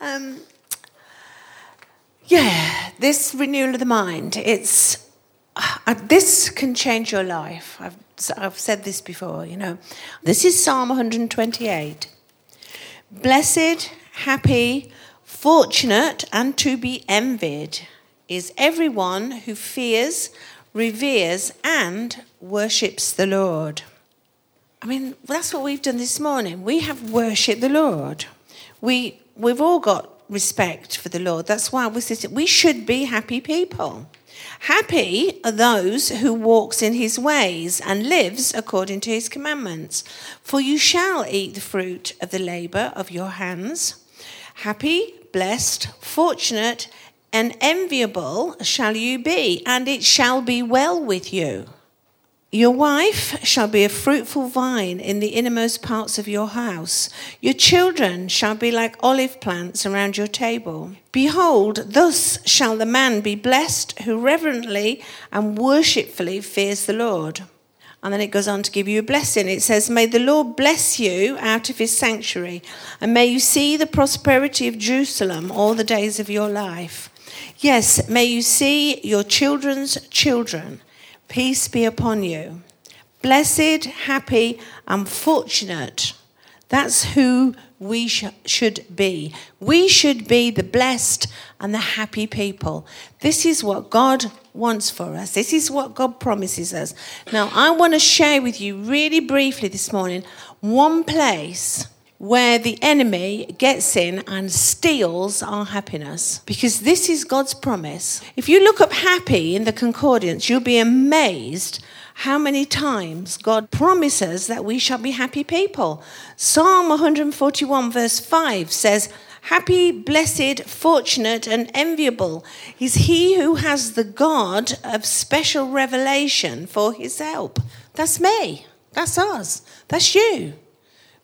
Um, yeah, this renewal of the mind, it's uh, this can change your life. I've, I've said this before, you know. This is Psalm 128. Blessed, happy, fortunate, and to be envied is everyone who fears, reveres, and worships the Lord. I mean, that's what we've done this morning. We have worshipped the Lord. We, we've all got respect for the Lord. That's why we we should be happy people. Happy are those who walks in his ways and lives according to his commandments. For you shall eat the fruit of the labor of your hands. Happy, blessed, fortunate, and enviable shall you be, and it shall be well with you. Your wife shall be a fruitful vine in the innermost parts of your house. Your children shall be like olive plants around your table. Behold, thus shall the man be blessed who reverently and worshipfully fears the Lord. And then it goes on to give you a blessing. It says, May the Lord bless you out of his sanctuary, and may you see the prosperity of Jerusalem all the days of your life. Yes, may you see your children's children Peace be upon you. Blessed, happy, and fortunate. That's who we sh- should be. We should be the blessed and the happy people. This is what God wants for us. This is what God promises us. Now, I want to share with you really briefly this morning one place where the enemy gets in and steals our happiness. Because this is God's promise. If you look up happy in the concordance, you'll be amazed how many times God promises that we shall be happy people. Psalm 141, verse 5 says, Happy, blessed, fortunate, and enviable is he who has the God of special revelation for his help. That's me. That's us. That's you.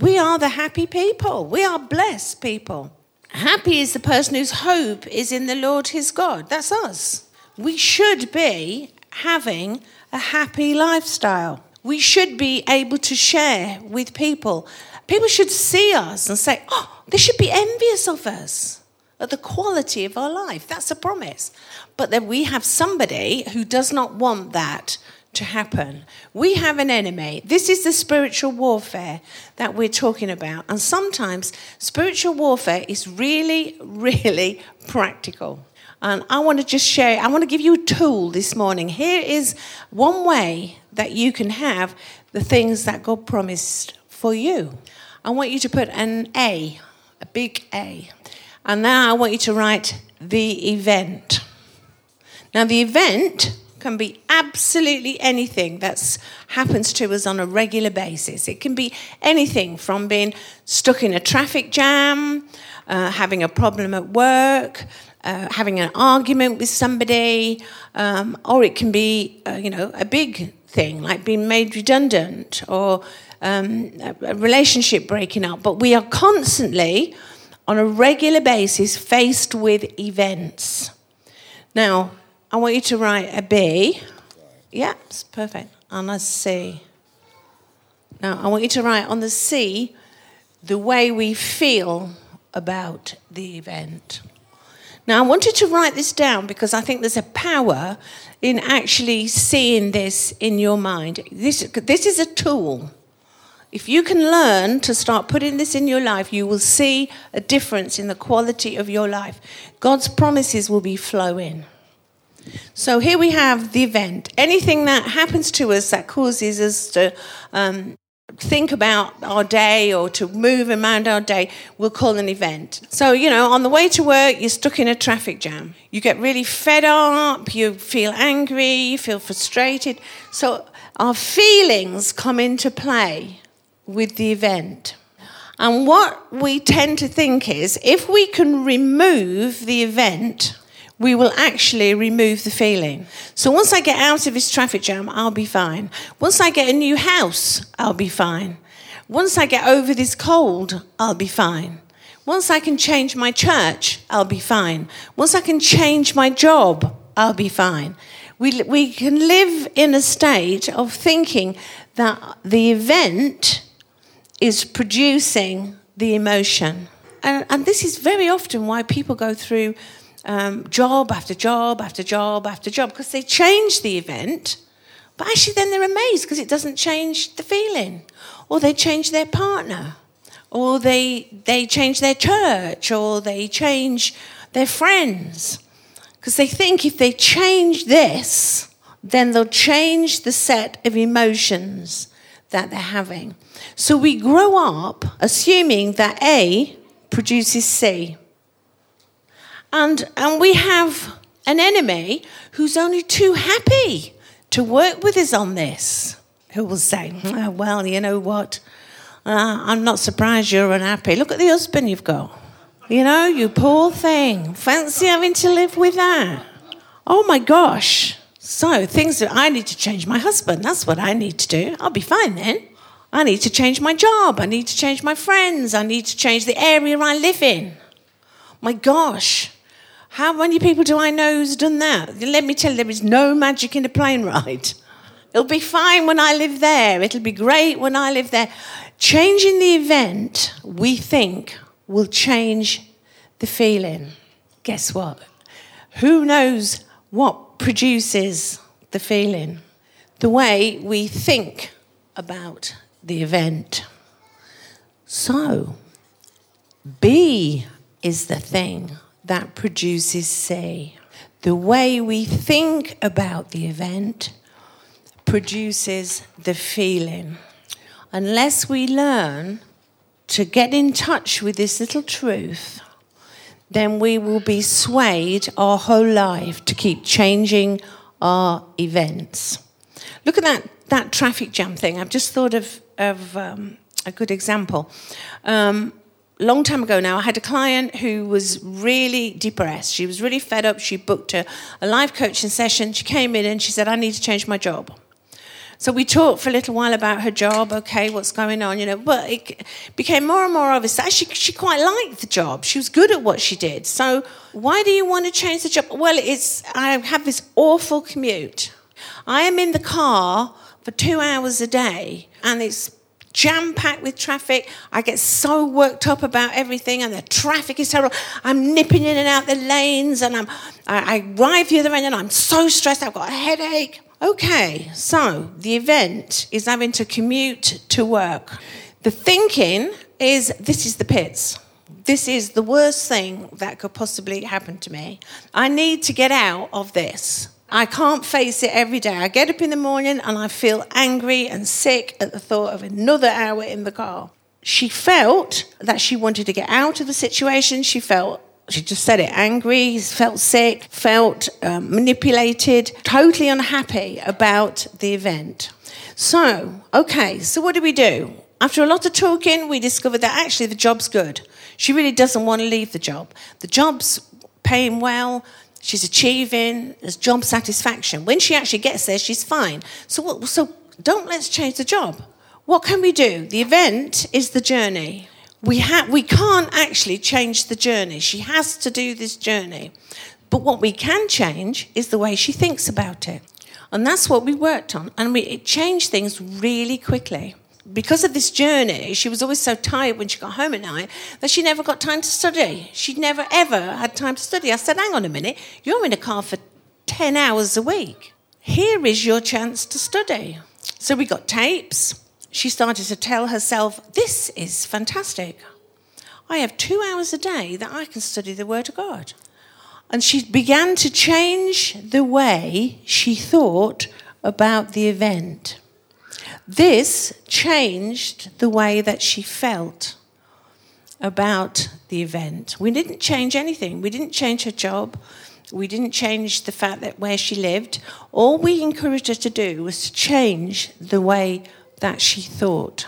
We are the happy people. We are blessed people. Happy is the person whose hope is in the Lord his God. That's us. We should be having a happy lifestyle. We should be able to share with people. People should see us and say, oh, they should be envious of us at the quality of our life. That's a promise. But then we have somebody who does not want that to happen. We have an enemy. This is the spiritual warfare that we're talking about. And sometimes spiritual warfare is really, really practical. And I want to just share, I want to give you a tool this morning. Here is one way that you can have the things that God promised for you. I want you to put an A, a big A. And now I want you to write the event. Now, the event can be absolutely anything that happens to us on a regular basis. It can be anything from being stuck in a traffic jam, uh, having a problem at work, uh, having an argument with somebody, um, or it can be, uh, you know, a big thing like being made redundant or um, a relationship breaking up. But we are constantly, on a regular basis, faced with events. Now, I want you to write a B. Yeah, it's perfect. On a C. Now, I want you to write on the C the way we feel about the event. Now, I wanted to write this down because I think there's a power in actually seeing this in your mind. This, this is a tool. If you can learn to start putting this in your life, you will see a difference in the quality of your life. God's promises will be flowing. So here we have the event. Anything that happens to us that causes us to um, think about our day or to move around our day, we'll call an event. So, you know, on the way to work, you're stuck in a traffic jam. You get really fed up, you feel angry, you feel frustrated. So, our feelings come into play with the event. And what we tend to think is if we can remove the event, we will actually remove the feeling. So once I get out of this traffic jam, I'll be fine. Once I get a new house, I'll be fine. Once I get over this cold, I'll be fine. Once I can change my church, I'll be fine. Once I can change my job, I'll be fine. We, we can live in a state of thinking that the event is producing the emotion. and, and this is very often why people go through um, job after job after job after job because they change the event, but actually then they're amazed because it doesn't change the feeling, or they change their partner, or they they change their church, or they change their friends because they think if they change this, then they'll change the set of emotions that they're having. So we grow up assuming that A produces C. And, and we have an enemy who's only too happy to work with us on this, who will say, oh, Well, you know what? Uh, I'm not surprised you're unhappy. Look at the husband you've got. You know, you poor thing. Fancy having to live with that. Oh my gosh. So, things that I need to change my husband, that's what I need to do. I'll be fine then. I need to change my job. I need to change my friends. I need to change the area I live in. My gosh. How many people do I know who's done that? Let me tell you, there is no magic in a plane ride. It'll be fine when I live there. It'll be great when I live there. Changing the event, we think, will change the feeling. Guess what? Who knows what produces the feeling? The way we think about the event. So, B is the thing that produces say. The way we think about the event produces the feeling. Unless we learn to get in touch with this little truth, then we will be swayed our whole life to keep changing our events. Look at that, that traffic jam thing. I've just thought of, of um, a good example. Um, long time ago now, I had a client who was really depressed. She was really fed up. She booked a, a life coaching session. She came in and she said, I need to change my job. So we talked for a little while about her job, okay, what's going on, you know, but it became more and more obvious that she, she quite liked the job. She was good at what she did. So why do you want to change the job? Well, it's, I have this awful commute. I am in the car for two hours a day and it's jam packed with traffic. I get so worked up about everything, and the traffic is terrible. I'm nipping in and out the lanes, and I'm, I, I arrive the other end, and I'm so stressed. I've got a headache. Okay, so the event is having to commute to work. The thinking is this is the pits. This is the worst thing that could possibly happen to me. I need to get out of this. I can't face it every day. I get up in the morning and I feel angry and sick at the thought of another hour in the car. She felt that she wanted to get out of the situation. She felt she just said it angry, felt sick, felt um, manipulated, totally unhappy about the event. So, okay, so what do we do? After a lot of talking, we discovered that actually the job's good. She really doesn't want to leave the job. The job's paying well, she's achieving, there's job satisfaction. When she actually gets there, she's fine. So, so don't let's change the job. What can we do? The event is the journey we, ha- we can't actually change the journey. She has to do this journey. But what we can change is the way she thinks about it. And that's what we worked on. And we, it changed things really quickly. Because of this journey, she was always so tired when she got home at night that she never got time to study. She never, ever had time to study. I said, hang on a minute, you're in a car for 10 hours a week. Here is your chance to study. So we got tapes she started to tell herself, This is fantastic. I have two hours a day that I can study the Word of God. And she began to change the way she thought about the event. This changed the way that she felt about the event. We didn't change anything. We didn't change her job. We didn't change the fact that where she lived. All we encouraged her to do was to change the way that she thought.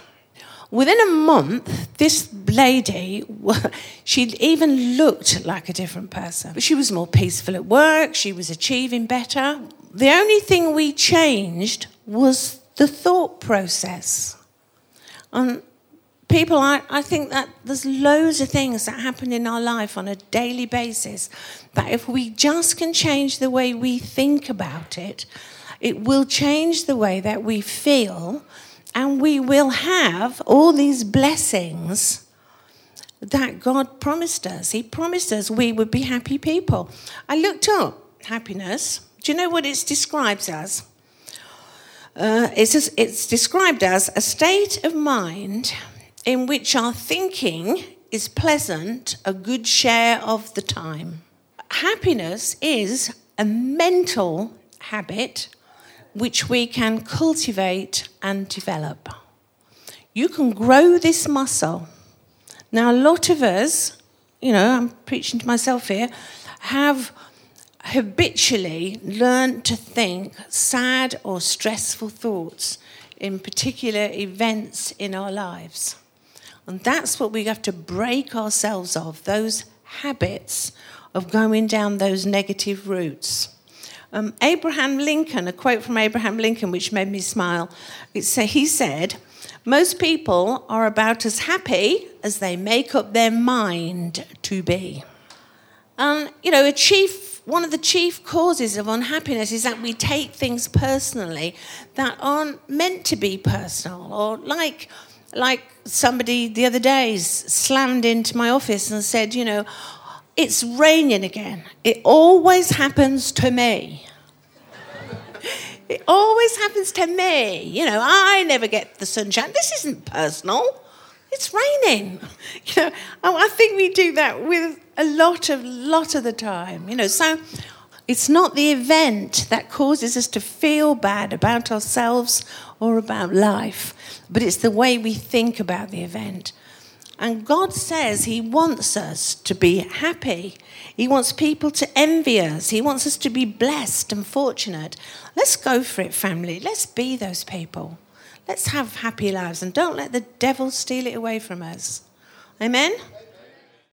Within a month, this lady, she even looked like a different person. She was more peaceful at work, she was achieving better. The only thing we changed was the thought process. And people, I, I think that there's loads of things that happen in our life on a daily basis that if we just can change the way we think about it, it will change the way that we feel and we will have all these blessings that God promised us. He promised us we would be happy people. I looked up happiness. Do you know what it describes as? Uh, it's, it's described as a state of mind in which our thinking is pleasant a good share of the time. Happiness is a mental habit which we can cultivate and develop. You can grow this muscle. Now, a lot of us, you know, I'm preaching to myself here, have habitually learn to think sad or stressful thoughts in particular events in our lives. And that's what we have to break ourselves of, those habits of going down those negative routes. Um, Abraham Lincoln, a quote from Abraham Lincoln which made me smile. He said, Most people are about as happy as they make up their mind to be. And, you know, a chief, one of the chief causes of unhappiness is that we take things personally that aren't meant to be personal, or like, like somebody the other day slammed into my office and said, you know, it's raining again. It always happens to me. it always happens to me. You know, I never get the sunshine. This isn't personal. It's raining. You know, I think we do that with a lot of lot of the time. You know, so it's not the event that causes us to feel bad about ourselves or about life, but it's the way we think about the event. And God says He wants us to be happy. He wants people to envy us. He wants us to be blessed and fortunate. Let's go for it, family. Let's be those people. Let's have happy lives and don't let the devil steal it away from us. Amen?